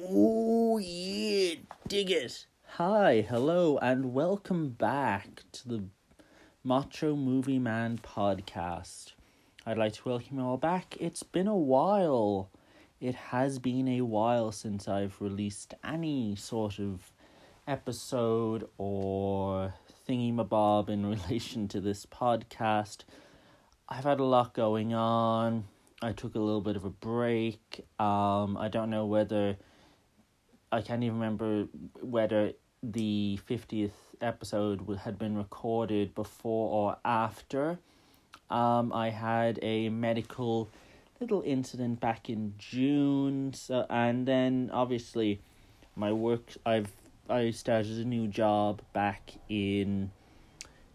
Oh, yeah, dig it. Hi, hello, and welcome back to the Macho Movie Man podcast. I'd like to welcome you all back. It's been a while. It has been a while since I've released any sort of episode or thingy mabob in relation to this podcast. I've had a lot going on. I took a little bit of a break. Um, I don't know whether I can't even remember whether the 50th episode had been recorded before or after. Um, I had a medical little incident back in June, so and then obviously my work I've I started a new job back in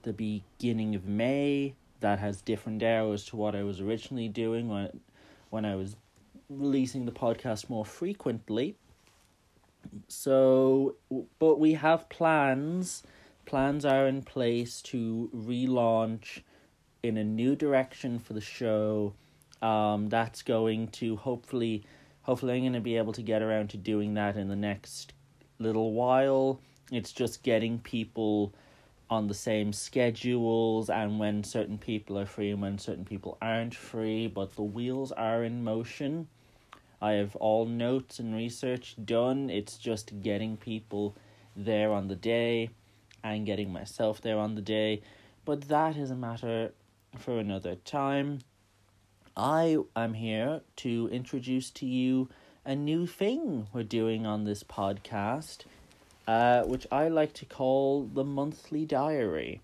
the beginning of May that has different hours to what I was originally doing when when I was releasing the podcast more frequently. So, but we have plans. Plans are in place to relaunch in a new direction for the show. Um, that's going to hopefully, hopefully, I'm going to be able to get around to doing that in the next little while. It's just getting people on the same schedules and when certain people are free and when certain people aren't free, but the wheels are in motion. I have all notes and research done. It's just getting people there on the day and getting myself there on the day. But that is a matter for another time. I am here to introduce to you a new thing we're doing on this podcast, uh, which I like to call the monthly diary,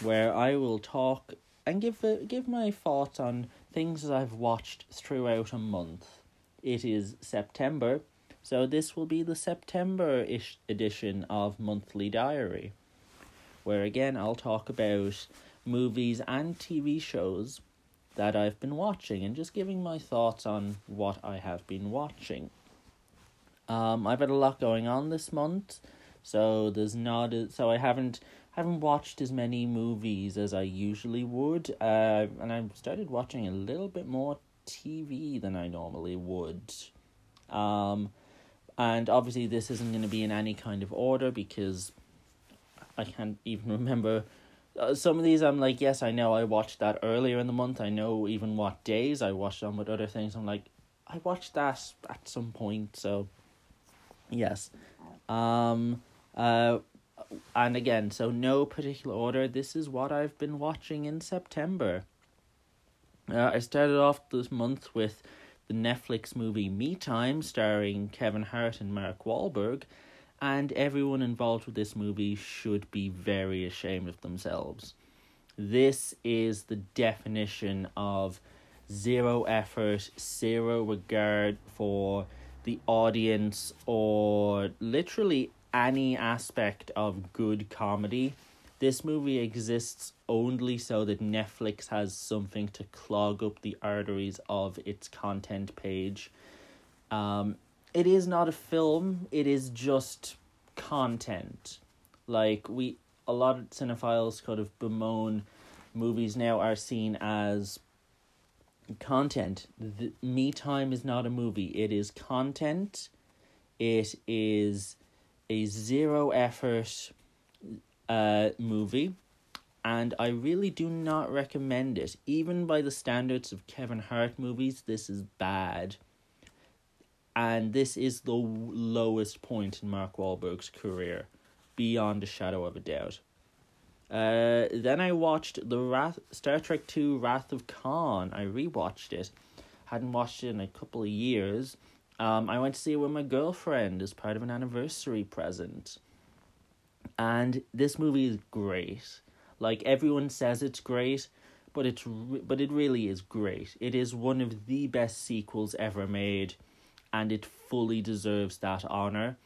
where I will talk and give uh, give my thoughts on things that I've watched throughout a month it is September, so this will be the September ish edition of Monthly Diary, where again I'll talk about movies and TV shows that I've been watching and just giving my thoughts on what I have been watching. Um, I've had a lot going on this month, so there's not a, so I haven't haven't watched as many movies as I usually would. Uh, and I started watching a little bit more TV than I normally would. Um, and obviously, this isn't going to be in any kind of order because I can't even remember. Uh, some of these, I'm like, yes, I know I watched that earlier in the month. I know even what days I watched them, but other things, I'm like, I watched that at some point. So, yes. Um, uh, and again, so no particular order. This is what I've been watching in September. Uh, I started off this month with the Netflix movie Me Time, starring Kevin Hart and Mark Wahlberg, and everyone involved with this movie should be very ashamed of themselves. This is the definition of zero effort, zero regard for the audience, or literally any aspect of good comedy this movie exists only so that Netflix has something to clog up the arteries of its content page. Um, it is not a film, it is just content. Like, we, a lot of cinephiles kind of bemoan movies now are seen as content. The, Me Time is not a movie, it is content. It is a zero effort uh, movie, and I really do not recommend it. Even by the standards of Kevin Hart movies, this is bad. And this is the lowest point in Mark Wahlberg's career, beyond a shadow of a doubt. Uh, then I watched the Wrath Star Trek Two: Wrath of Khan. I rewatched it. Hadn't watched it in a couple of years. Um, I went to see it with my girlfriend as part of an anniversary present. And this movie is great. Like everyone says it's great, but it's re- but it really is great. It is one of the best sequels ever made and it fully deserves that honor.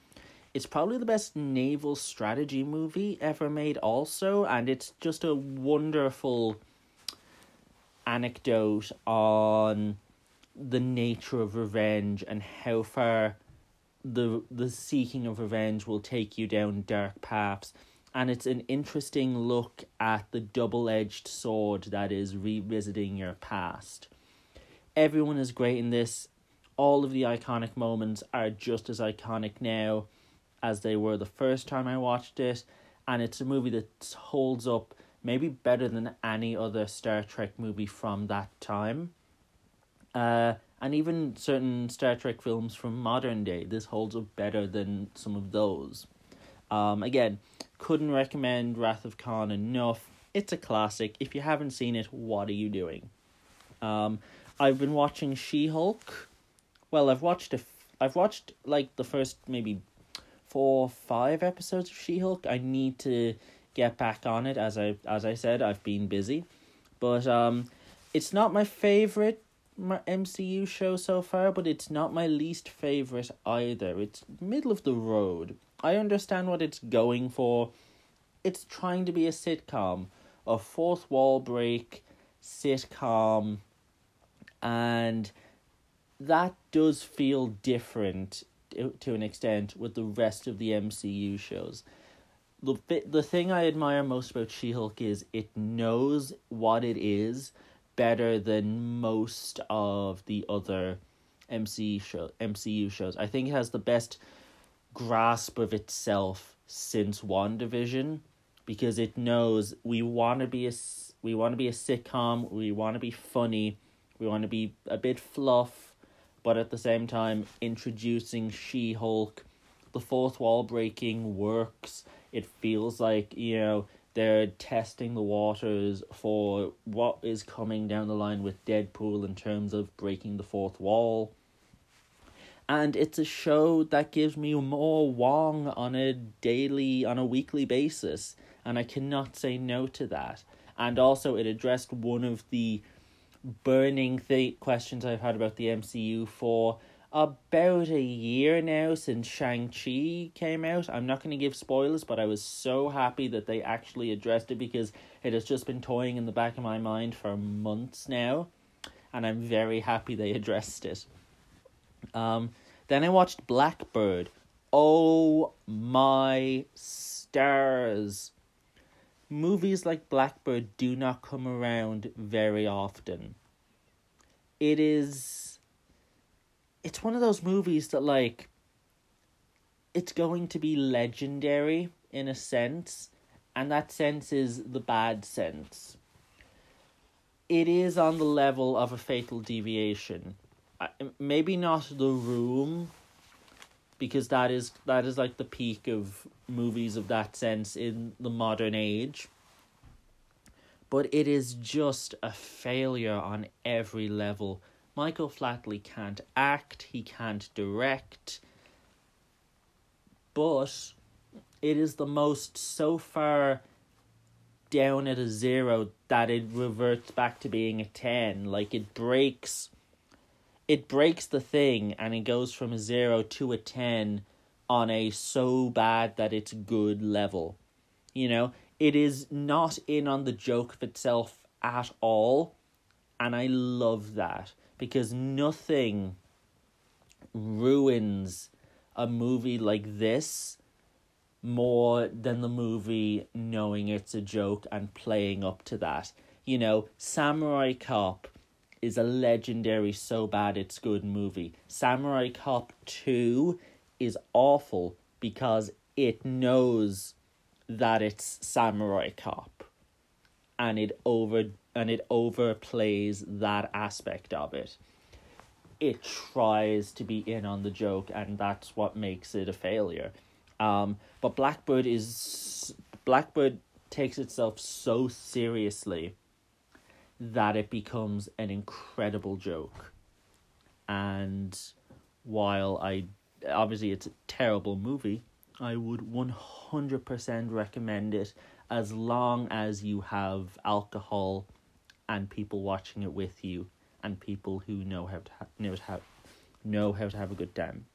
It's probably the best naval strategy movie ever made also and it's just a wonderful anecdote on the nature of revenge and how far the the seeking of revenge will take you down dark paths. And it's an interesting look at the double-edged sword that is revisiting your past. Everyone is great in this. All of the iconic moments are just as iconic now as they were the first time I watched it, and it's a movie that holds up maybe better than any other Star Trek movie from that time. Uh, and even certain Star Trek films from modern day, this holds up better than some of those. Um, again, couldn't recommend Wrath of Khan enough. It's a classic. If you haven't seen it, what are you doing? Um, I've been watching She Hulk. Well, I've watched a, f- I've watched like the first maybe four, five episodes of She Hulk. I need to get back on it. As I as I said, I've been busy, but um, it's not my favorite MCU show so far, but it's not my least favorite either. It's middle of the road. I understand what it's going for. It's trying to be a sitcom, a fourth wall break sitcom, and that does feel different to an extent with the rest of the MCU shows. The the thing I admire most about She-Hulk is it knows what it is better than most of the other MCU show MCU shows. I think it has the best grasp of itself since WandaVision because it knows we want to be a we want to be a sitcom, we want to be funny, we want to be a bit fluff, but at the same time introducing She-Hulk the fourth wall breaking works. It feels like, you know, they're testing the waters for what is coming down the line with Deadpool in terms of breaking the fourth wall. And it's a show that gives me more Wong on a daily, on a weekly basis. And I cannot say no to that. And also, it addressed one of the burning th- questions I've had about the MCU for about a year now since Shang-Chi came out. I'm not going to give spoilers, but I was so happy that they actually addressed it because it has just been toying in the back of my mind for months now. And I'm very happy they addressed it. Um, then I watched Blackbird. Oh my stars. Movies like Blackbird do not come around very often. It is it's one of those movies that like it's going to be legendary in a sense and that sense is the bad sense. It is on the level of a fatal deviation. Maybe not the room because that is that is like the peak of movies of that sense in the modern age. But it is just a failure on every level Michael Flatley can't act, he can't direct, but it is the most so far down at a zero that it reverts back to being a 10 like it breaks it breaks the thing and it goes from a 0 to a 10 on a so bad that it's good level. You know it is not in on the joke of itself at all and i love that because nothing ruins a movie like this more than the movie knowing it's a joke and playing up to that. You know, Samurai Cop is a legendary so bad it's good movie. Samurai Cop 2 is awful because it knows that it's Samurai Cop and it over and it overplays that aspect of it. It tries to be in on the joke, and that's what makes it a failure. Um, but Blackbird is Blackbird takes itself so seriously that it becomes an incredible joke. And while I obviously it's a terrible movie, I would one hundred percent recommend it as long as you have alcohol and people watching it with you and people who know how to ha- how know how to have a good time.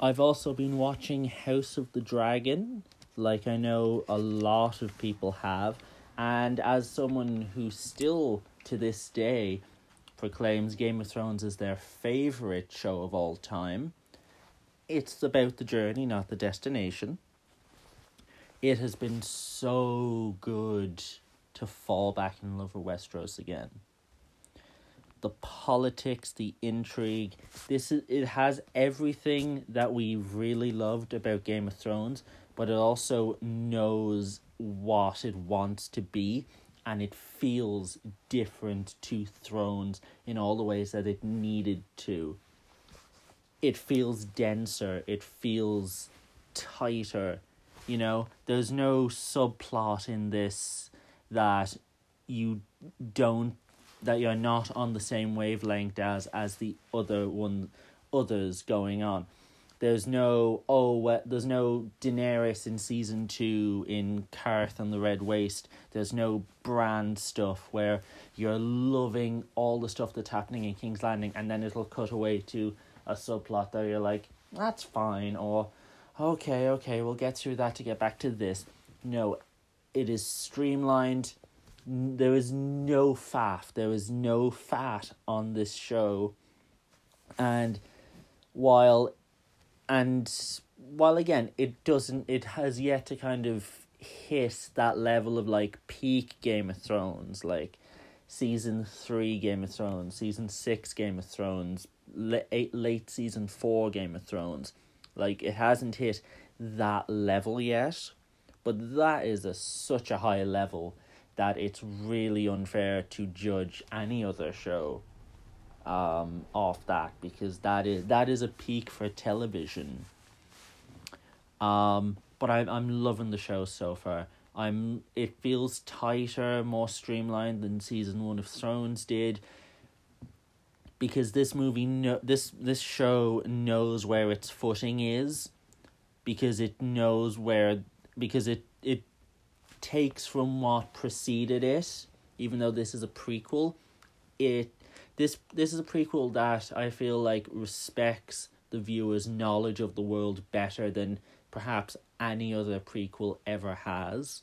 I've also been watching House of the Dragon, like I know a lot of people have, and as someone who still to this day proclaims Game of Thrones as their favorite show of all time, it's about the journey, not the destination. It has been so good to fall back in love with Westeros again. the politics, the intrigue. This is it has everything that we really loved about Game of Thrones, but it also knows what it wants to be and it feels different to Thrones in all the ways that it needed to. It feels denser, it feels tighter. You know, there's no subplot in this that you don't that you're not on the same wavelength as as the other one others going on. There's no oh there's no Daenerys in season two in Qarth and the Red Waste. There's no brand stuff where you're loving all the stuff that's happening in King's Landing and then it'll cut away to a subplot that you're like, that's fine or okay, okay, we'll get through that to get back to this. No, it is streamlined. There is no faff, there is no fat on this show, and while, and while again it doesn't, it has yet to kind of hit that level of like peak Game of Thrones, like season three Game of Thrones, season six Game of Thrones, late late season four Game of Thrones, like it hasn't hit that level yet, but that is a such a high level that it's really unfair to judge any other show um, off that because that is that is a peak for television. Um, but I I'm loving the show so far. I'm it feels tighter, more streamlined than season one of Thrones did. Because this movie no this this show knows where its footing is, because it knows where because it it takes from what preceded it, even though this is a prequel. It this this is a prequel that I feel like respects the viewer's knowledge of the world better than perhaps any other prequel ever has.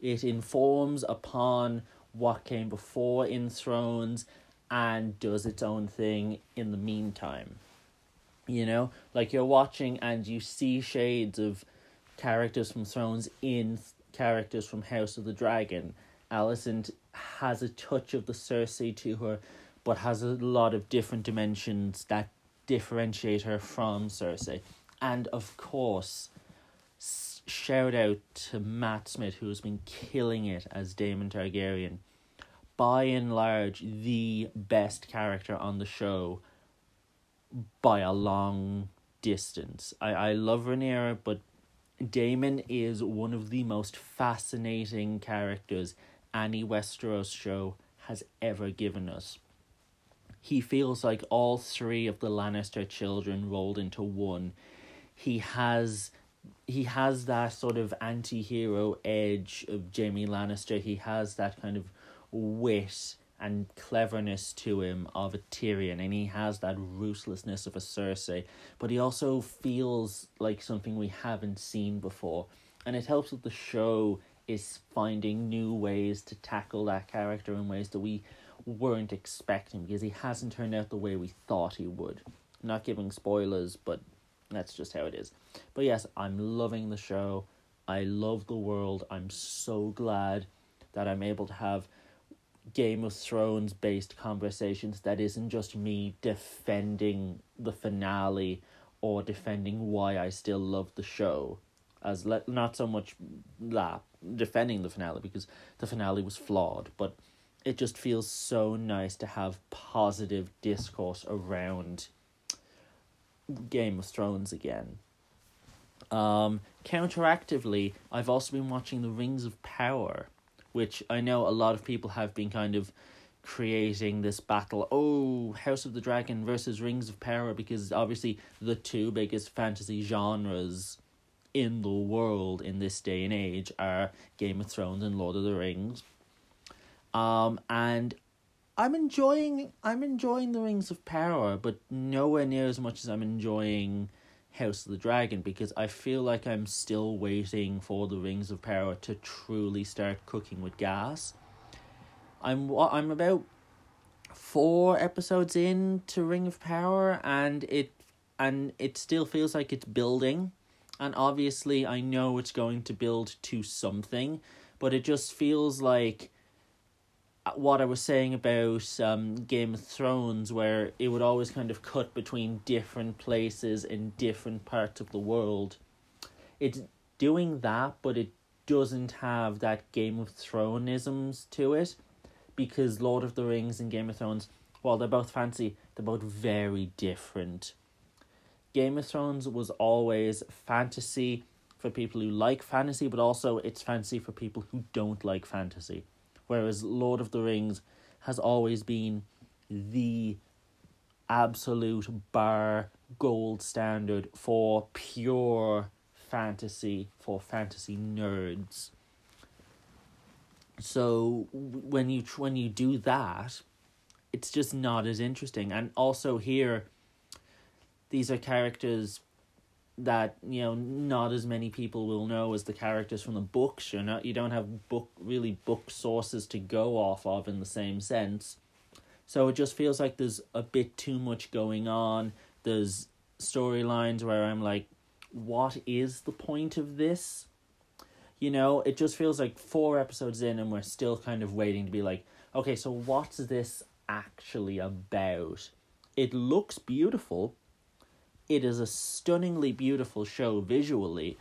It informs upon what came before in Thrones and does its own thing in the meantime. You know, like you're watching and you see shades of characters from Thrones in characters from House of the Dragon. Alicent has a touch of the Cersei to her, but has a lot of different dimensions that differentiate her from Cersei. And of course, shout out to Matt Smith, who has been killing it as Daemon Targaryen. By and large, the best character on the show by a long distance. I, I love Rhaenyra, but Daemon is one of the most fascinating characters any Westeros show has ever given us. He feels like all three of the Lannister children rolled into one. He has he has that sort of anti-hero edge of Jaime Lannister. He has that kind of wit and cleverness to him of a Tyrion, and he has that ruthlessness of a Cersei, but he also feels like something we haven't seen before. And it helps that the show is finding new ways to tackle that character in ways that we weren't expecting because he hasn't turned out the way we thought he would. Not giving spoilers, but that's just how it is. But yes, I'm loving the show. I love the world. I'm so glad that I'm able to have Game of Thrones based conversations that isn't just me defending the finale or defending why I still love the show as le- not so much that defending the finale because the finale was flawed but it just feels so nice to have positive discourse around Game of Thrones again. Um, counteractively, I've also been watching The Rings of Power which I know a lot of people have been kind of creating this battle. Oh house of the dragon versus rings of power because obviously the two biggest fantasy genres in the world in this day and age are game of thrones and lord of the rings. Um and i'm enjoying i'm enjoying the rings of power but nowhere near as much as i'm enjoying House of the Dragon because I feel like I'm still waiting for the Rings of Power to truly start cooking with gas. I'm I'm about four episodes in to Ring of Power and it and it still feels like it's building and obviously I know it's going to build to something but it just feels like what I was saying about um, Game of Thrones, where it would always kind of cut between different places in different parts of the world. It's doing that, but it doesn't have that Game of Thronesisms to it, because Lord of the Rings and Game of Thrones, while they're both fancy, they're both very different. Game of Thrones was always fantasy for people who like fantasy, but also it's fantasy for people who don't like fantasy whereas Lord of the Rings has always been the absolute bar gold standard for pure fantasy for fantasy nerds. So when you when you do that, it's just not as interesting. And also here, these are characters that you know not as many people will know as the characters from the books. You're not you don't have book really book sources to go off of in the same sense. So it just feels like there's a bit too much going on. There's storylines where i'm like what is the point of this? You know it just feels like four episodes in and we're still kind of waiting to be like okay so what's this actually about? It looks beautiful it is a stunningly beautiful show visually.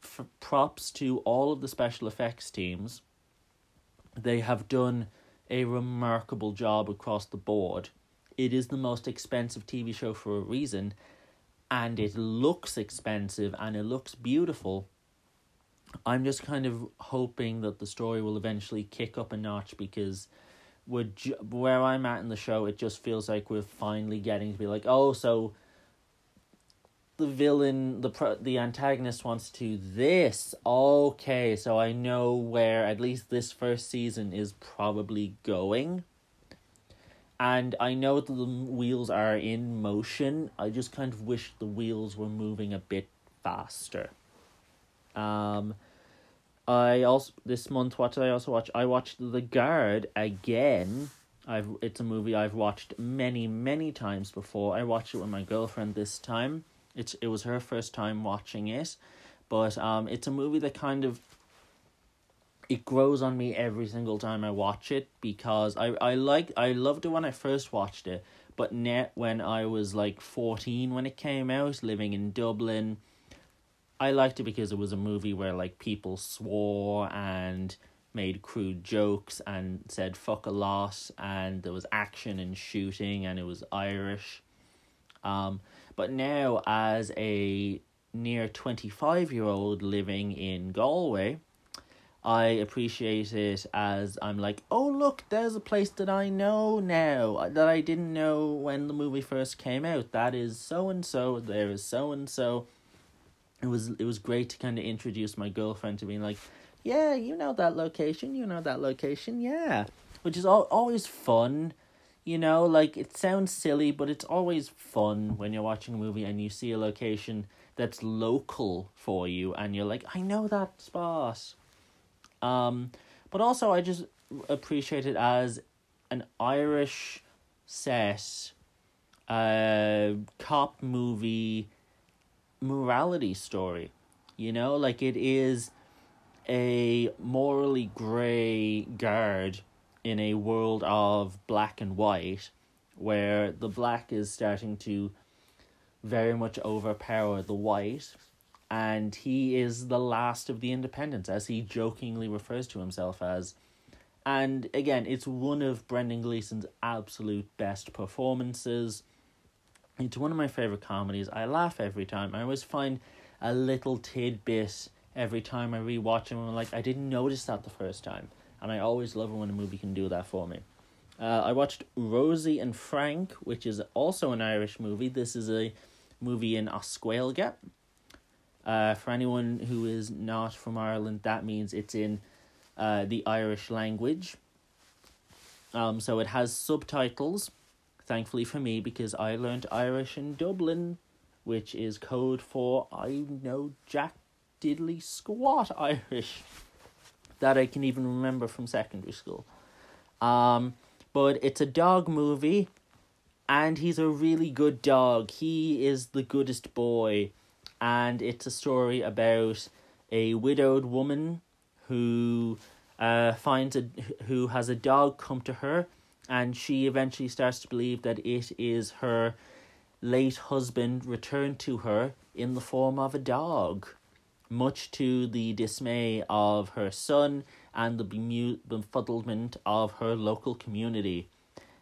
For props to all of the special effects teams. They have done a remarkable job across the board. It is the most expensive TV show for a reason, and it looks expensive and it looks beautiful. I'm just kind of hoping that the story will eventually kick up a notch because we're ju- where I'm at in the show, it just feels like we're finally getting to be like, oh, so the villain, the pro- the antagonist wants to this. Okay, so I know where at least this first season is probably going. And I know that the wheels are in motion. I just kind of wish the wheels were moving a bit faster. Um, I also this month what did I also watch? I watched The Guard again. I've it's a movie I've watched many many times before. I watched it with my girlfriend this time. It's it was her first time watching it, but um it's a movie that kind of it grows on me every single time I watch it because I I like I loved it when I first watched it, but net when I was like 14 when it came out living in Dublin I liked it because it was a movie where like people swore and made crude jokes and said fuck a lot and there was action and shooting and it was Irish. Um, but now as a near 25 year old living in Galway, I appreciate it as I'm like, oh look, there's a place that I know now that I didn't know when the movie first came out. That is so and so. There is so and so it was it was great to kind of introduce my girlfriend to being like, yeah, you know that location, you know that location, yeah, which is all, always fun. You know, like it sounds silly, but it's always fun when you're watching a movie and you see a location that's local for you, and you're like, I know that spot. Um, but also I just appreciate it as an Irish set, uh, cop movie morality story. You know, like it is a morally grey guard in a world of black and white where the black is starting to very much overpower the white and he is the last of the independents as he jokingly refers to himself as and again it's one of Brendan Gleeson's absolute best performances it's one of my favorite comedies. I laugh every time. I always find a little tidbit every time I rewatch them. I'm like, I didn't notice that the first time, and I always love it when a movie can do that for me. Uh, I watched Rosie and Frank, which is also an Irish movie. This is a movie in as Gaeilge. Uh, for anyone who is not from Ireland, that means it's in uh, the Irish language. Um, so it has subtitles Thankfully for me, because I learned Irish in Dublin, which is code for I know Jack Diddley Squat Irish. That I can even remember from secondary school. Um, but it's a dog movie, and he's a really good dog. He is the goodest boy, and it's a story about a widowed woman who uh, finds a who has a dog come to her, and she eventually starts to believe that it is her late husband returned to her in the form of a dog, much to the dismay of her son and the befuddlement of her local community.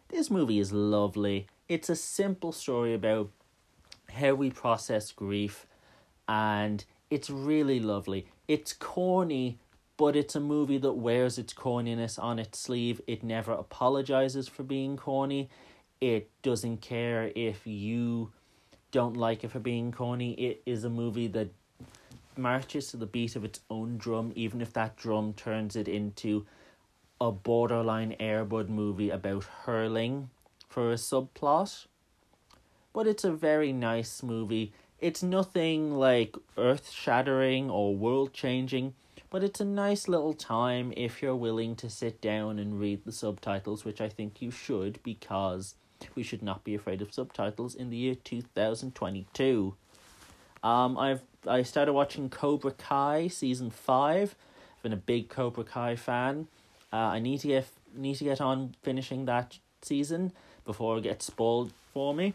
This movie is lovely. It's a simple story about how we process grief, and it's really lovely. It's corny, but it's a movie that wears its corniness on its sleeve. It never apologizes for being corny. It doesn't care if you don't like it for being corny. It is a movie that marches to the beat of its own drum, even if that drum turns it into a borderline Airbud movie about hurling for a subplot. But it's a very nice movie. It's nothing like earth shattering or world changing, but it's a nice little time if you're willing to sit down and read the subtitles, which I think you should because we should not be afraid of subtitles in the year 2022. Um, I've I started watching Cobra Kai season five. I've been a big Cobra Kai fan. Uh, I need to get need to get on finishing that season before it gets spoiled for me.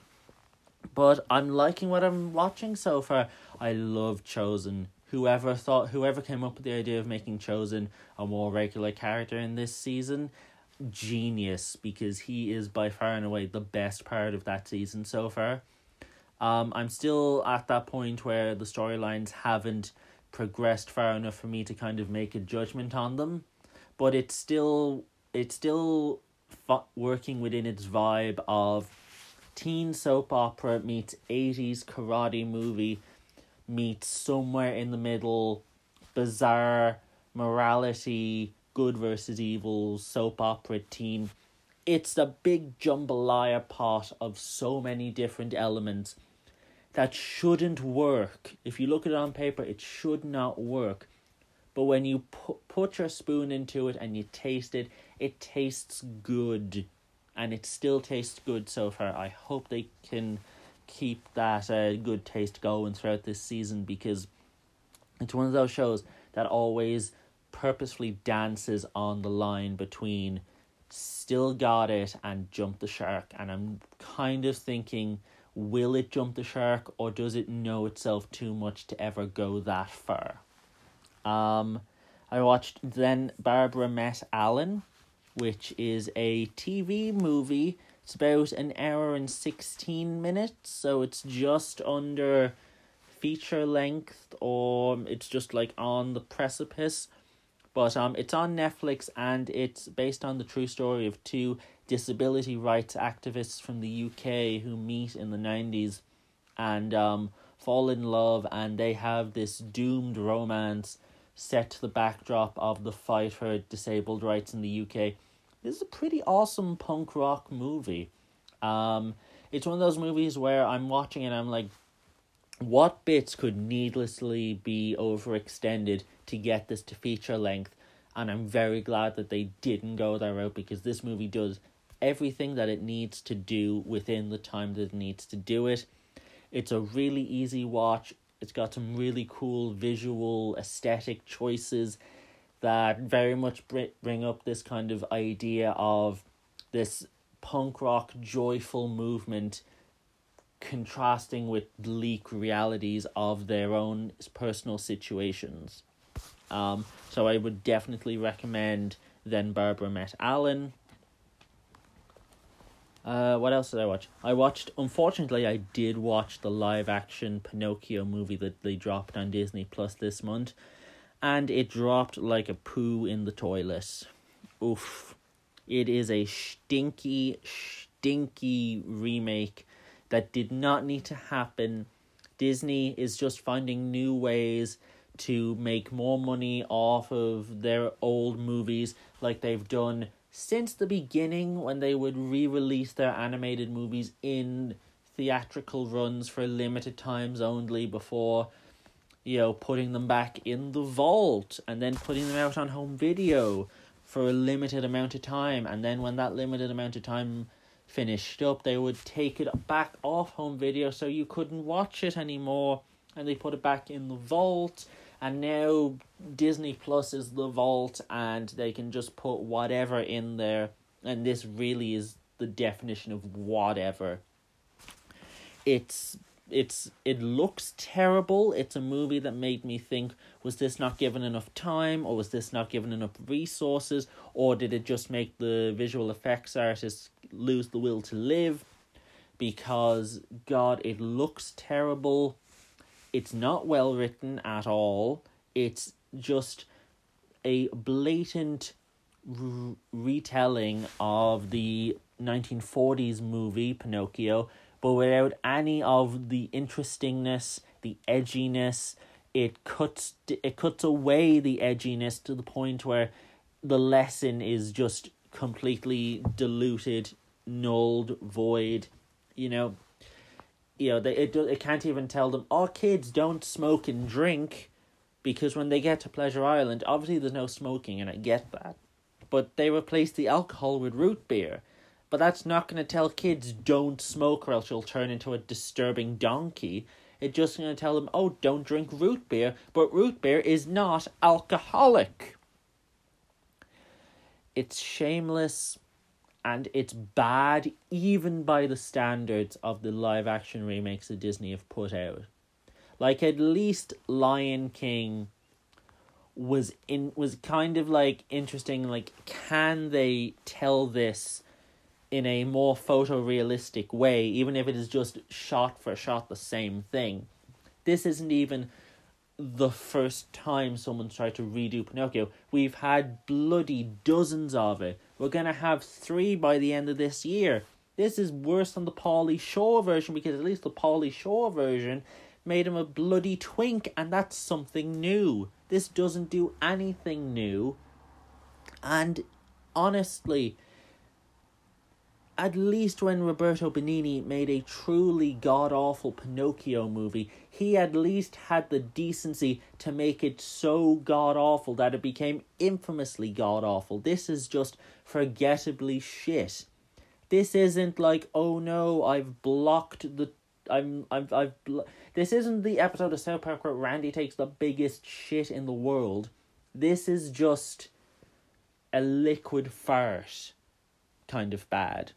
But I'm liking what I'm watching so far. I love Chozen. Whoever thought whoever came up with the idea of making Chozen a more regular character in this season, genius because he is by far and away the best part of that season so far. Um, I'm still at that point where the storylines haven't progressed far enough for me to kind of make a judgment on them, but it's still it's still f- working within its vibe of teen soap opera meets 80s karate movie meets somewhere in the middle bizarre morality good versus evil soap opera teen it's a big jambalaya pot of so many different elements that shouldn't work. If you look at it on paper, it should not work. But when you pu- put your spoon into it and you taste it, it tastes good. And it still tastes good so far. I hope they can keep that uh, good taste going throughout this season because it's one of those shows that always purposefully dances on the line between still got it and jump the shark. And I'm kind of thinking will it jump the shark or does it know itself too much to ever go that far? Um, I watched then Barbara Met Alan, which is a TV movie. It's about an hour and 16 minutes, so it's just under feature length or it's just like on the precipice. But um it's on Netflix and it's based on the true story of two disability rights activists from the UK who meet in the 90s and um, fall in love, and they have this doomed romance set to the backdrop of the fight for disabled rights in the UK. This is a pretty awesome punk rock movie. Um, it's one of those movies where I'm watching and I'm like, what bits could needlessly be overextended to get this to feature length? And I'm very glad that they didn't go that route because this movie does everything that it needs to do within the time that it needs to do it. It's a really easy watch. It's got some really cool visual aesthetic choices that very much bring up this kind of idea of this punk rock joyful movement contrasting with bleak realities of their own personal situations. Um, so I would definitely recommend Then Barbara Met Alan. Uh, what else did I watch? I watched. Unfortunately, I did watch the live action Pinocchio movie that they dropped on Disney Plus this month, and it dropped like a poo in the toilet. Oof! It is a stinky, stinky remake that did not need to happen. Disney is just finding new ways to make more money off of their old movies, like they've done since the beginning when they would re release their animated movies in theatrical runs for limited times only before you know putting them back in the vault and then putting them out on home video for a limited amount of time. And then when that limited amount of time finished up they would take it back off home video so you couldn't watch it anymore. And they put it back in the vault. And now Disney Plus is the vault, and they can just put whatever in there, and this really is the definition of whatever. It's it's it looks terrible. It's a movie that made me think was this not given enough time or was this not given enough resources or did it just make the visual effects artists lose the will to live? Because god, it looks terrible. It's not well written at all. It's just a blatant retelling of the 1940s movie Pinocchio but without any of the interestingness, the edginess. It cuts it cuts away the edginess to the point where the lesson is just completely diluted, nulled, void. You know, you know they it it can't even tell them, oh kids, don't smoke and drink, because when they get to Pleasure Island, obviously there's no smoking, and I get that, but they replace the alcohol with root beer but that's not going to tell kids don't smoke or else you'll turn into a disturbing donkey. It's just going to tell them, oh, don't drink root beer, but root beer is not alcoholic. It's shameless and it's bad even by the standards of the live action remakes that Disney have put out. Like at least Lion King was in was kind of like interesting like can they tell this in a more photorealistic way, even if it is just shot for shot the same thing. This isn't even the first time someone's tried to redo Pinocchio. We've had bloody dozens of it. We're gonna have three by the end of this year. This is worse than the Pauly Shore version because at least the Pauly Shore version made him a bloody twink, and that's something new. This doesn't do anything new. And honestly, at least when Roberto Benigni made a truly god awful Pinocchio movie, he at least had the decency to make it so god awful that it became infamously god awful. This is just forgettably shit. This isn't like, oh no, I've blocked the. I'm I've I've this isn't the episode of South Park where Randy takes the biggest shit in the world. This is just a liquid fart kind of bad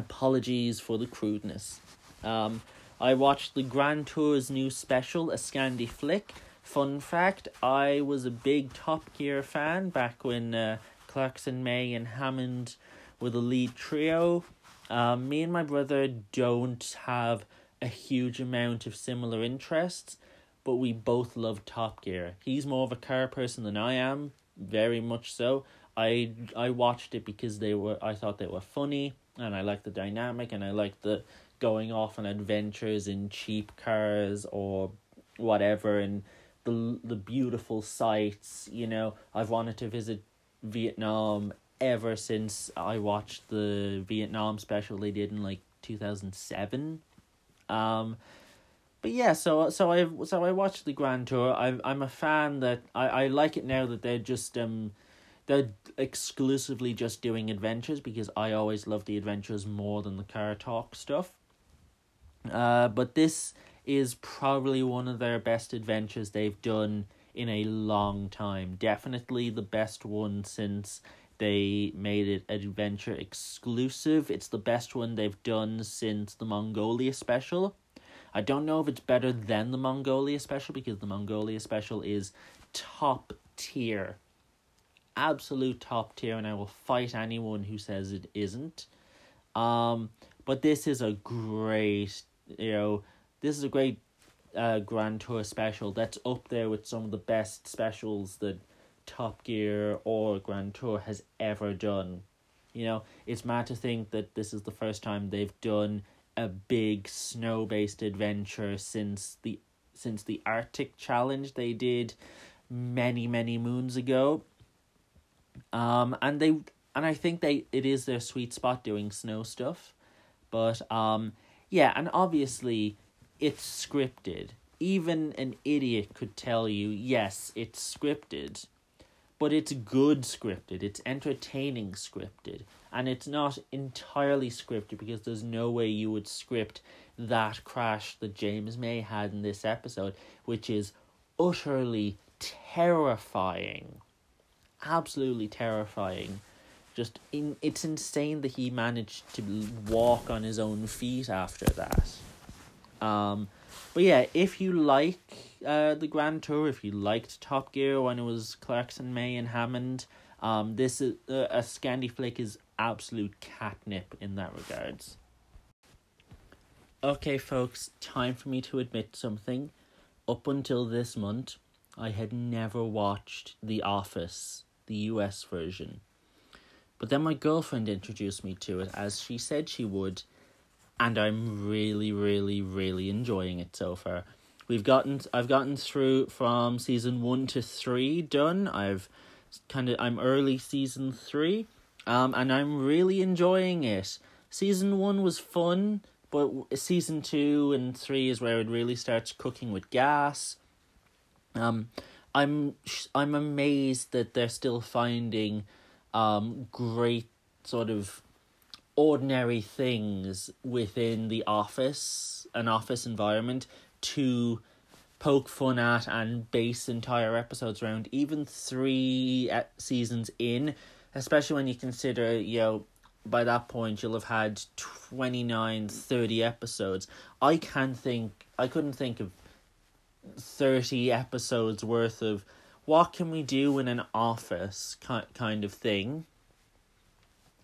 apologies for the crudeness. Um, I watched the Grand Tour's new special, a Scandi flick. Fun fact: I was a big Top Gear fan back when uh, Clarkson, May, and Hammond were the lead trio. Um, me and my brother don't have a huge amount of similar interests, but we both love Top Gear. He's more of a car person than I am, very much so. I I watched it because they were I thought they were funny and I like the dynamic and I like the going off on adventures in cheap cars or whatever and the the beautiful sights you know. I've wanted to visit Vietnam ever since I watched the Vietnam special they did in like 2007 um but yeah so so I so I watched the grand tour. I I'm a fan that I I like it now that they're just um they're exclusively just doing adventures because I always love the adventures more than the car talk stuff. Uh, but this is probably one of their best adventures they've done in a long time. Definitely the best one since they made it adventure exclusive. It's the best one they've done since the Mongolia special. I don't know if it's better than the Mongolia special because the Mongolia special is top tier absolute top tier, and I will fight anyone who says it isn't. Um, but this is a great, you know, this is a great uh, Grand Tour special that's up there with some of the best specials that Top Gear or Grand Tour has ever done. You know, it's mad to think that this is the first time they've done a big snow based adventure since the since the Arctic challenge they did many many moons ago um, and they and I think they it is their sweet spot doing snow stuff, but um, yeah, and obviously it's scripted. Even an idiot could tell you, yes, it's scripted, but it's good scripted. It's entertaining scripted, and it's not entirely scripted because there's no way you would script that crash that James May had in this episode, which is utterly terrifying. Absolutely terrifying. Just in, it's insane that he managed to walk on his own feet after that. Um, but yeah, if you like uh, the Grand Tour, if you liked Top Gear when it was Clarkson, May, and Hammond, um, this is uh, a Scandi flick is absolute catnip in that regards. Okay, folks, time for me to admit something. Up until this month, I had never watched The Office, the US version. But then my girlfriend introduced me to it as she said she would, and I'm really, really, really enjoying it so far. We've gotten I've gotten through from season one to three done. I've kind of I'm early season three, um, and I'm really enjoying it. Season one was fun, but season two and three is where it really starts cooking with gas. Um, I'm I'm amazed that they're still finding, um, great sort of ordinary things within the office, an office environment, to poke fun at and base entire episodes around. Even three seasons in, especially when you consider, you know, by that point you'll have had 29, 30 episodes. I can't think, I couldn't think of 30 episodes worth of what can we do in an office? kind of thing.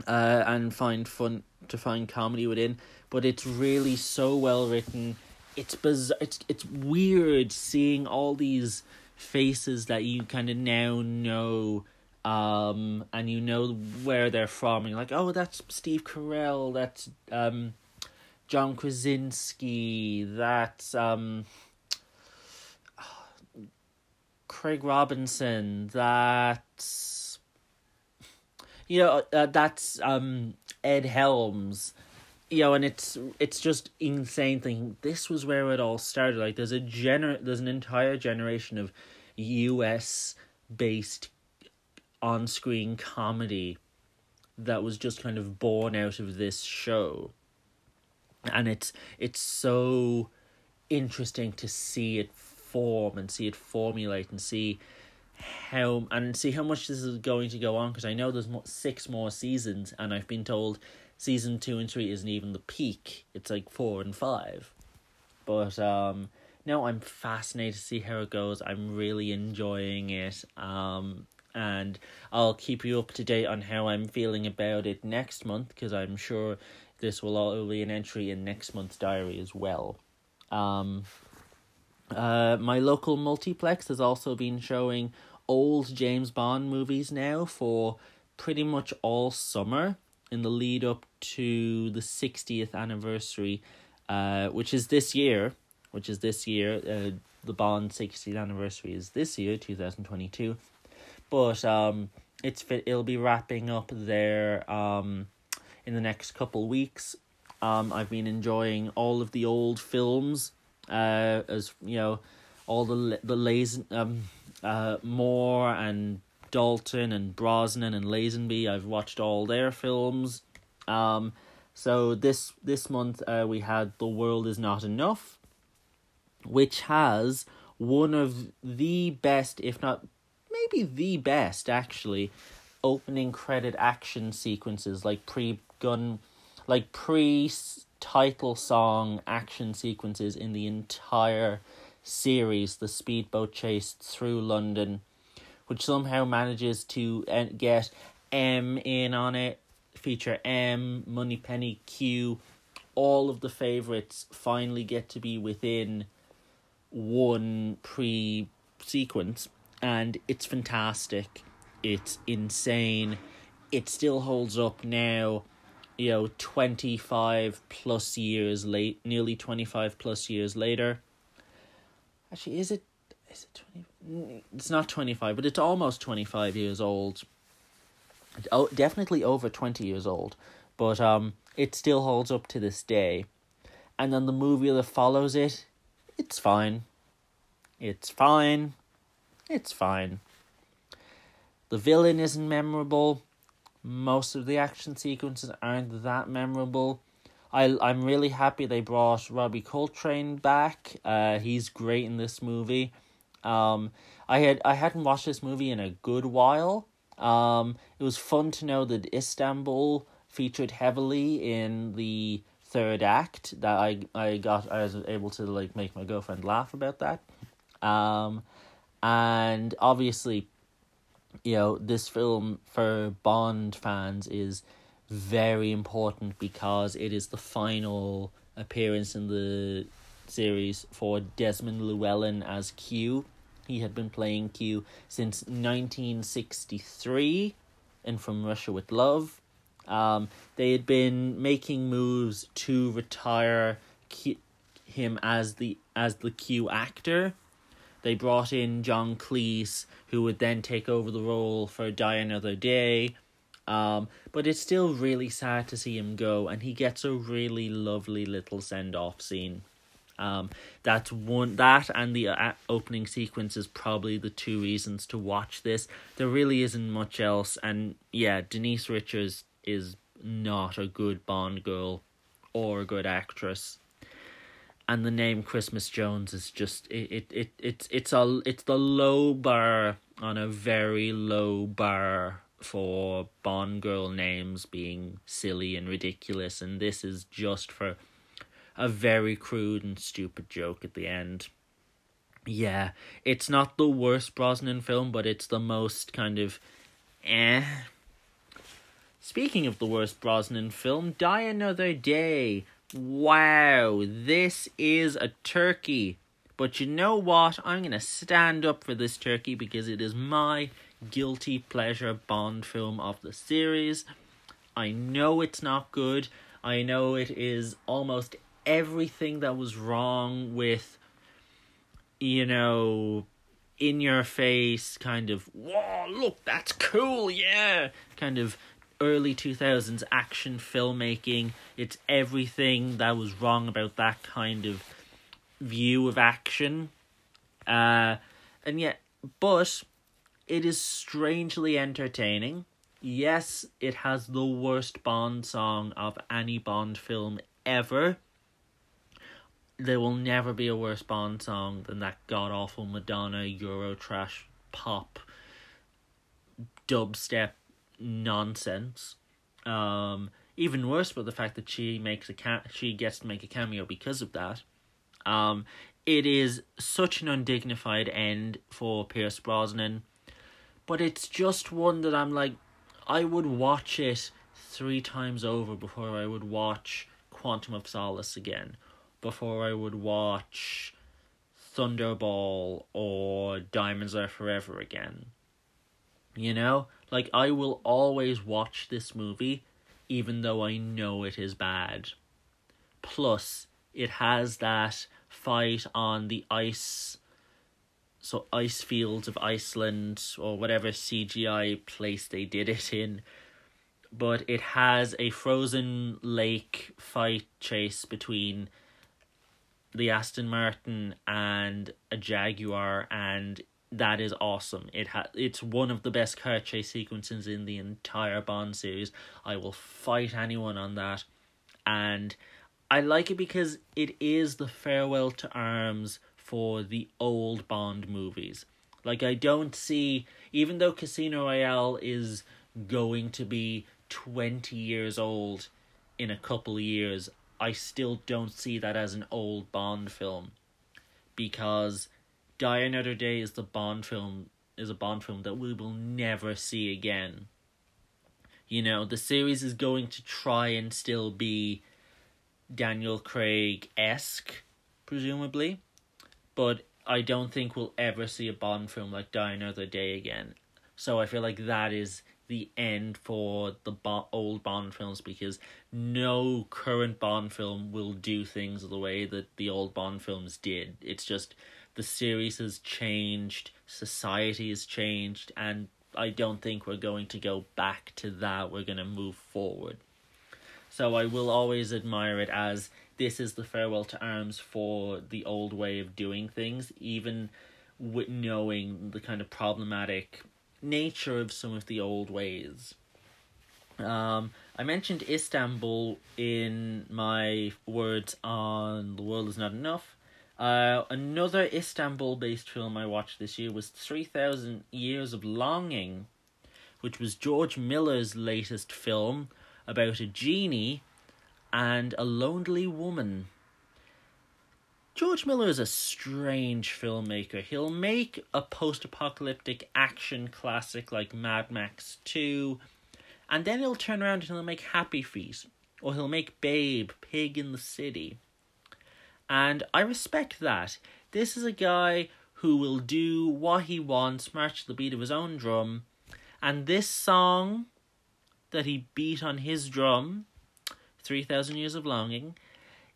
Uh, and find fun to find comedy within. But it's really so well written. It's bizarre it's it's weird seeing all these faces that you kind of now know um and you know where they're from. And you're like oh that's Steve Carell that's um John Krasinski that's um Craig Robinson that you know uh, that's um Ed Helms. You know and it's it's just insane thing. This was where it all started. Like there's a gener there's an entire generation of US based on-screen comedy that was just kind of born out of this show. And it's it's so interesting to see it form and see it formulate and see how and see how much this is going to go on because I know there's six more seasons and I've been told season two and three isn't even the peak. It's like four and five. But um no, I'm fascinated to see how it goes. I'm really enjoying it. Um and I'll keep you up to date on how I'm feeling about it next month because I'm sure this will all be an entry in next month's diary as well. Um uh my local multiplex has also been showing old James Bond movies now for pretty much all summer in the lead up to the 60th anniversary, uh, which is this year, which is this year, uh, the Bond 60th anniversary is this year, 2022. But um, it's fit, it'll be wrapping up there um, in the next couple weeks. Um, I've been enjoying all of the old films, uh, as you know, all the the lazy um, uh, Moore and Dalton and Brosnan and Lazenby. I've watched all their films. Um, so this this month uh, we had The World Is Not Enough, which has one of the best, if not maybe the best, actually, opening credit action sequences like pre gun, like pre title song action sequences in the entire series. The speedboat chase through London which somehow manages to uh, get M in on it, feature M, Moneypenny, Q, all of the favorites finally get to be within one pre sequence, and it's fantastic. It's insane. It still holds up now, you know, 25 plus years late, nearly 25 plus years later. Actually, is it is it 20 it's not 25 but it's almost 25 years old. Oh definitely over 20 years old but um it still holds up to this day. And then the movie that follows it it's fine. It's fine. It's fine. The villain isn't memorable most of the action sequences aren't that memorable I I'm really happy they brought Robbie Coltrane back. Uh, he's great in this movie. Um, I had I hadn't watched this movie in a good while. Um, it was fun to know that Istanbul featured heavily in the third act. That I I got I was able to like make my girlfriend laugh about that. Um, and obviously, you know this film for Bond fans is very important because it is the final appearance in the series for Desmond Llewellyn as Q. He had been playing Q since 1963 and From Russia with Love. Um, they had been making moves to retire Q- him as the as the Q actor. They brought in John Cleese, who would then take over the role for Die Another Day. Um, but it's still really sad to see him go, and he gets a really lovely little send off scene. Um, that's one that and the uh, opening sequence is probably the two reasons to watch this. There really isn't much else, and yeah, Denise Richards is not a good Bond girl or a good actress. And the name Christmas Jones is just it, it, it it's it's a it's the low bar on a very low bar for Bond girl names being silly and ridiculous, and this is just for a very crude and stupid joke at the end. Yeah, it's not the worst Brosnan film, but it's the most kind of eh. Speaking of the worst Brosnan film, Die Another Day. Wow, this is a turkey. But you know what? I'm going to stand up for this turkey because it is my guilty pleasure Bond film of the series. I know it's not good. I know it is almost everything that was wrong with, you know, in your face kind of, whoa, look, that's cool, yeah, kind of early 2000s action filmmaking. It's everything that was wrong about that kind of view of action. Uh, and yet, but it is strangely entertaining. Yes, it has the worst Bond song of any Bond film ever. There will never be a worse Bond song than that god awful Madonna Euro trash pop dubstep nonsense. Um, even worse but the fact that she makes a ca- she gets to make a cameo because of that. Um, it is such an undignified end for Pierce Brosnan but it's just one that I'm like, I would watch it three times over before I would watch Quantum of Solace again, before I would watch Thunderball or Diamonds Are Forever again. You know? Like, I will always watch this movie even though I know it is bad. Plus, it has that fight on the ice so ice fields of Iceland or whatever CGI place they did it in. But it has a frozen lake fight chase between the Aston Martin and a Jaguar and that is awesome. It ha- it's one of the best car chase sequences in the entire Bond series. I will fight anyone on that. And I like it because it is the farewell to arms for the old Bond movies. Like, I don't see, even though Casino Royale is going to be 20 years old in a couple of years, I still don't see that as an old Bond film. Because Die Another Day is the Bond film is a Bond film that we will never see again. You know, the series is going to try and still be Daniel Craig esque, presumably but I don't think we'll ever see a Bond film like Die Another Day again. So I feel like that is the end for the bo- old Bond films because no current Bond film will do things the way that the old Bond films did. It's just the series has changed, society has changed, and I don't think we're going to go back to that. We're going to move forward. So I will always admire it as this is the farewell to arms for the old way of doing things, even with knowing the kind of problematic nature of some of the old ways. Um, I mentioned Istanbul in my words on The World Is Not Enough. Uh, another Istanbul based film I watched this year was 3000 Years of Longing, which was George Miller's latest film about a genie and a lonely woman. George Miller is a strange filmmaker. He'll make a post apocalyptic action classic like Mad Max 2, and then he'll turn around and he'll make Happy Feet, or he'll make Babe, Pig in the City. And I respect that. This is a guy who will do what he wants, march to the beat of his own drum, and this song that he beat on his drum, 3000 Years of Longing,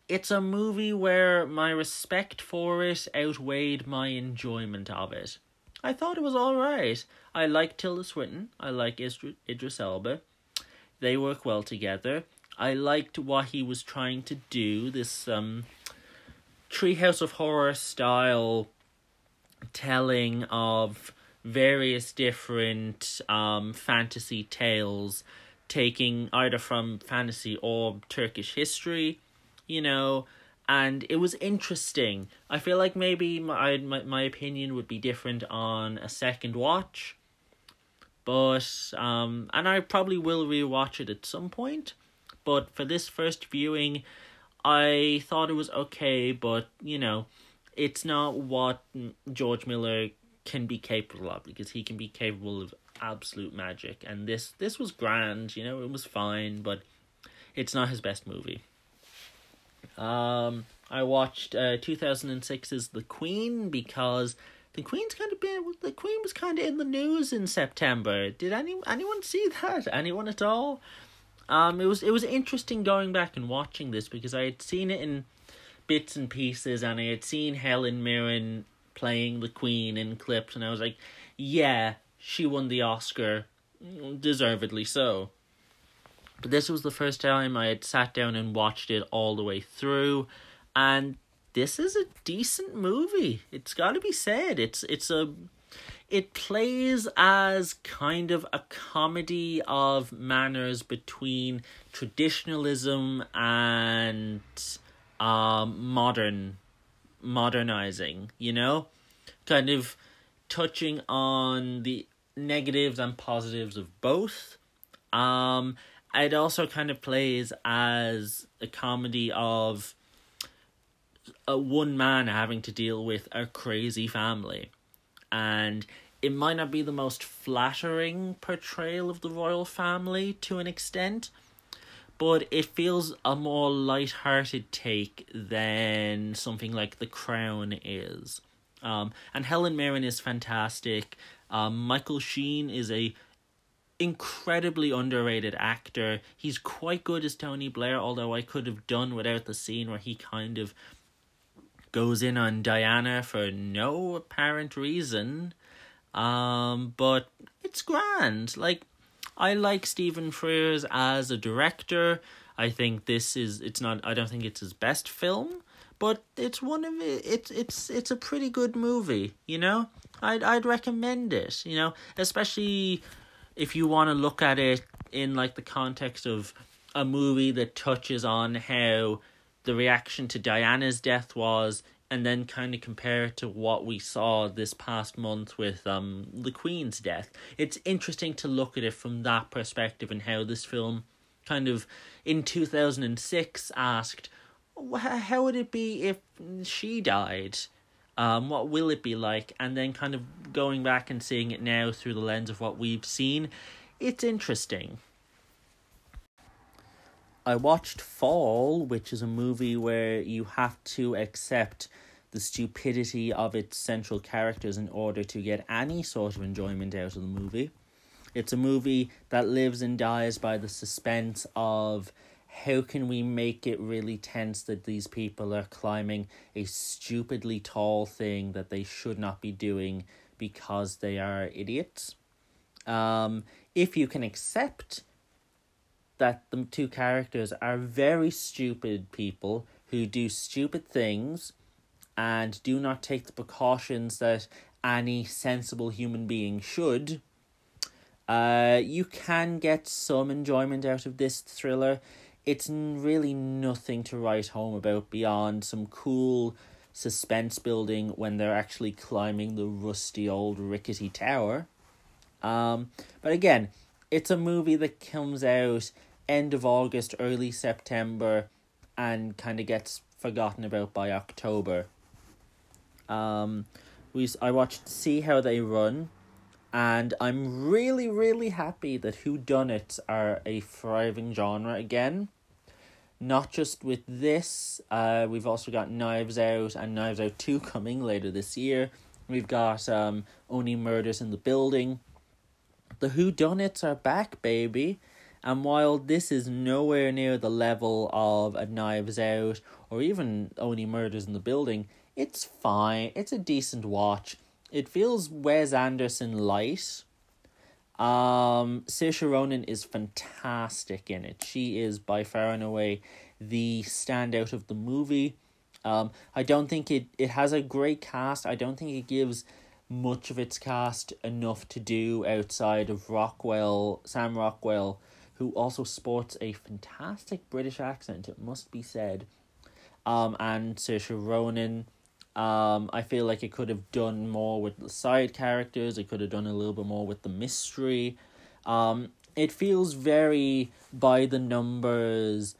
it's a movie where my respect for it outweighed my enjoyment of it. I thought it was alright. I like Tilda Swinton. I like Idris Elba. They work well together. I liked what he was trying to do. This um, Treehouse of Horror style telling of various different um, fantasy tales, taking either from fantasy or Turkish history you know, and it was interesting. I feel like maybe my my my opinion would be different on a second watch, but um, and I probably will rewatch it at some point. But for this first viewing, I thought it was okay, but you know, it's not what George Miller can be capable of because he can be capable of absolute magic, and this this was grand. You know, it was fine, but it's not his best movie. Um, I watched uh, 2006's The Queen because the Queen's kind of been the Queen was kind of in the news in September. Did any anyone see that? Anyone at all? Um, it was it was interesting going back and watching this because I had seen it in bits and pieces, and I had seen Helen Mirren playing the Queen in clips, and I was like, yeah, she won the Oscar, deservedly so. But this was the first time I had sat down and watched it all the way through, and this is a decent movie. It's got to be said. It's it's a it plays as kind of a comedy of manners between traditionalism and um modern modernizing, you know? Kind of touching on the negatives and positives of both. Um it also kind of plays as a comedy of a one man having to deal with a crazy family and it might not be the most flattering portrayal of the royal family to an extent but it feels a more light-hearted take than something like the crown is um and helen mirren is fantastic um michael sheen is a incredibly underrated actor. He's quite good as Tony Blair, although I could have done without the scene where he kind of goes in on Diana for no apparent reason. Um, but it's grand. Like I like Stephen Frears as a director. I think this is it's not I don't think it's his best film, but it's one of it it's it's it's a pretty good movie, you know? I'd I'd recommend it, you know, especially if you want to look at it in like the context of a movie that touches on how the reaction to Diana's death was and then kind of compare it to what we saw this past month with um the Queen's death. It's interesting to look at it from that perspective and how this film kind of in 2006 asked how would it be if she died? Um, what will it be like? And then kind of going back and seeing it now through the lens of what we've seen, it's interesting. I watched Fall, which is a movie where you have to accept the stupidity of its central characters in order to get any sort of enjoyment out of the movie. It's a movie that lives and dies by the suspense of how can we make it really tense that these people are climbing a stupidly tall thing that they should not be doing because they are idiots? Um, if you can accept that the two characters are very stupid people who do stupid things and do not take the precautions that any sensible human being should, uh, you can get some enjoyment out of this thriller it's really nothing to write home about beyond some cool suspense building when they're actually climbing the rusty old rickety tower. Um, but again, it's a movie that comes out end of August, early September, and kind of gets forgotten about by October. Um, we I watched See How They Run, and I'm really really happy that Who Done It are a thriving genre again. Not just with this, uh, we've also got Knives Out and Knives Out Two coming later this year. We've got um, Only Murders in the Building. The Who Done It's are back, baby. And while this is nowhere near the level of a Knives Out or even Only Murders in the Building, it's fine. It's a decent watch. It feels Wes Anderson light. Um, Saoirse Ronan is fantastic in it. She is by far and away the standout of the movie. Um, I don't think it, it has a great cast. I don't think it gives much of its cast enough to do outside of Rockwell, Sam Rockwell, who also sports a fantastic British accent, it must be said. Um, and Saoirse Ronan. Um, I feel like it could have done more with the side characters. It could have done a little bit more with the mystery. Um, it feels very by the numbers.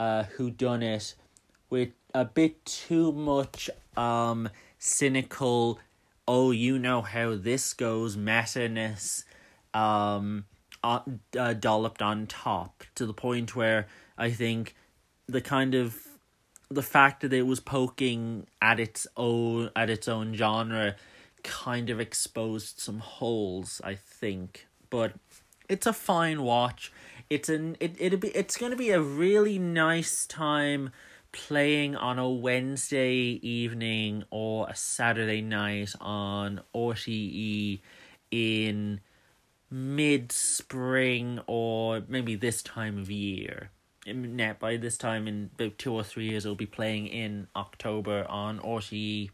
Uh, who done it with a bit too much um cynical. Oh, you know how this goes. Meta-ness, um, uh, uh, dolloped on top to the point where I think the kind of the fact that it was poking at its own at its own genre kind of exposed some holes i think. But it's a fine watch. It's an it it'll be it's going to be a really nice time playing on a wednesday evening or a saturday night on rte in mid spring or maybe this time of year net by this time in about two or three years it'll be playing in October on RTE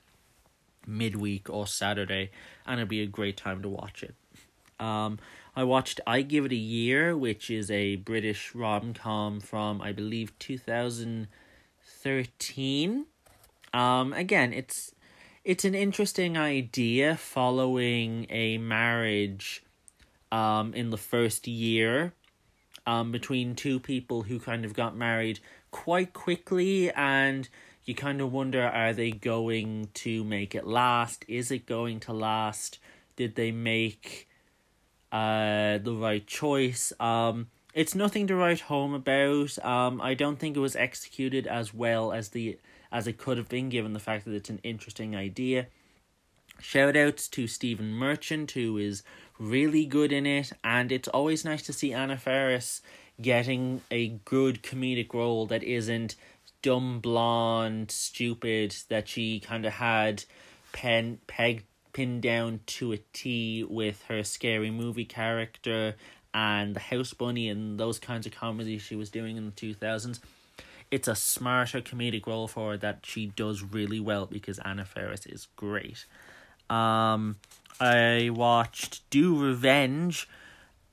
midweek or Saturday and it'll be a great time to watch it. Um I watched I Give It a Year, which is a British rom com from I believe two thousand thirteen. Um again it's it's an interesting idea following a marriage um in the first year um, between two people who kind of got married quite quickly and you kind of wonder are they going to make it last? Is it going to last? Did they make uh the right choice? Um it's nothing to write home about. Um i don't think it was executed as well as the as it could have been given the fact that it's an interesting idea. Shout outs to stephen merchant who is really good in it, and it's always nice to see Anna Faris getting a good comedic role that isn't dumb, blonde, stupid that she kind of had pen pegged pinned down to a T with her scary movie character and the house bunny and those kinds of comedies she was doing in the two thousands. It's a smarter comedic role for her that she does really well because Anna Faris is great. Um, I watched Do Revenge,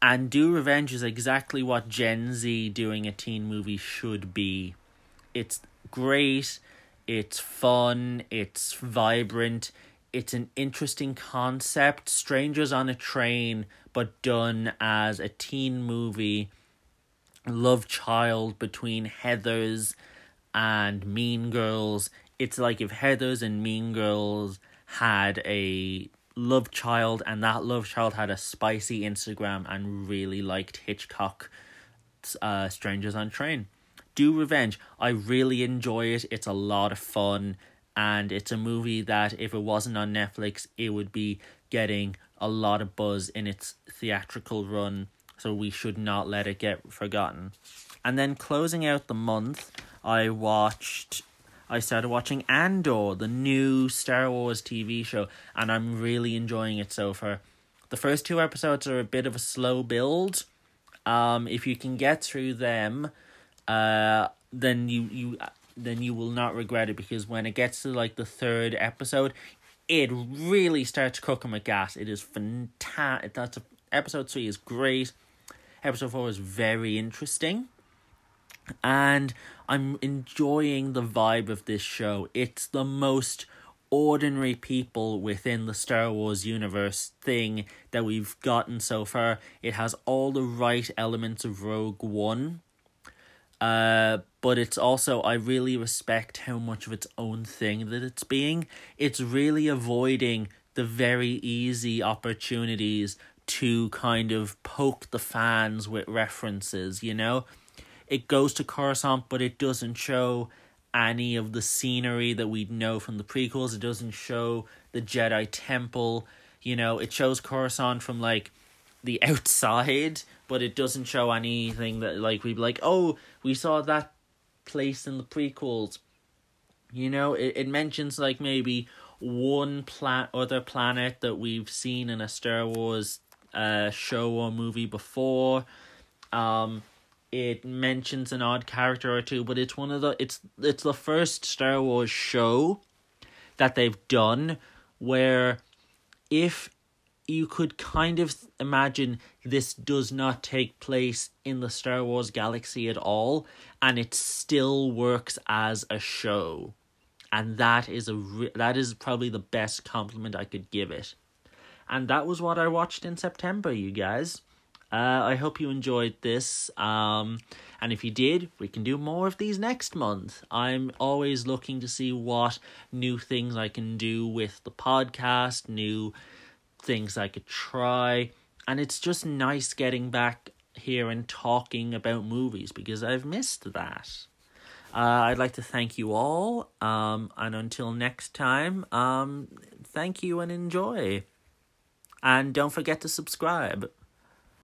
and Do Revenge is exactly what Gen Z doing a teen movie should be. It's great, it's fun, it's vibrant, it's an interesting concept. Strangers on a Train, but done as a teen movie. Love child between Heathers and Mean Girls. It's like if Heathers and Mean Girls had a love child and that love child had a spicy instagram and really liked hitchcock uh strangers on train. Do revenge. I really enjoy it. It's a lot of fun and it's a movie that if it wasn't on netflix it would be getting a lot of buzz in its theatrical run so we should not let it get forgotten. And then closing out the month i watched I started watching Andor, the new Star Wars TV show, and I'm really enjoying it so far. The first two episodes are a bit of a slow build. Um, if you can get through them, uh, then you you then you will not regret it because when it gets to like the third episode, it really starts cooking with gas. It is fantastic. That's a, episode three is great. Episode four is very interesting. And I'm enjoying the vibe of this show. It's the most ordinary people within the Star Wars universe thing that we've gotten so far. It has all the right elements of Rogue One. Uh, but it's also I really respect how much of its own thing that it's being. It's really avoiding the very easy opportunities to kind of poke the fans with references, you know? It goes to Coruscant, but it doesn't show any of the scenery that we know from the prequels. It doesn't show the Jedi Temple. You know, it shows Coruscant from like the outside, but it doesn't show anything that like we'd be like, oh, we saw that place in the prequels. You know, it, it mentions like maybe one pla- other planet that we've seen in a Star Wars uh show or movie before. Um it mentions an odd character or two, but it's one of the it's it's the first Star Wars show that they've done where if you could kind of imagine this does not take place in the Star Wars galaxy at all and it still works as a show. And that is a re- that is probably the best compliment I could give it. And that was what I watched in September you guys uh, I hope you enjoyed this. Um, and if you did, we can do more of these next month. I'm always looking to see what new things I can do with the podcast, new things I could try. And it's just nice getting back here and talking about movies because I've missed that. Uh, I'd like to thank you all. Um, and until next time, um, thank you and enjoy. And don't forget to subscribe.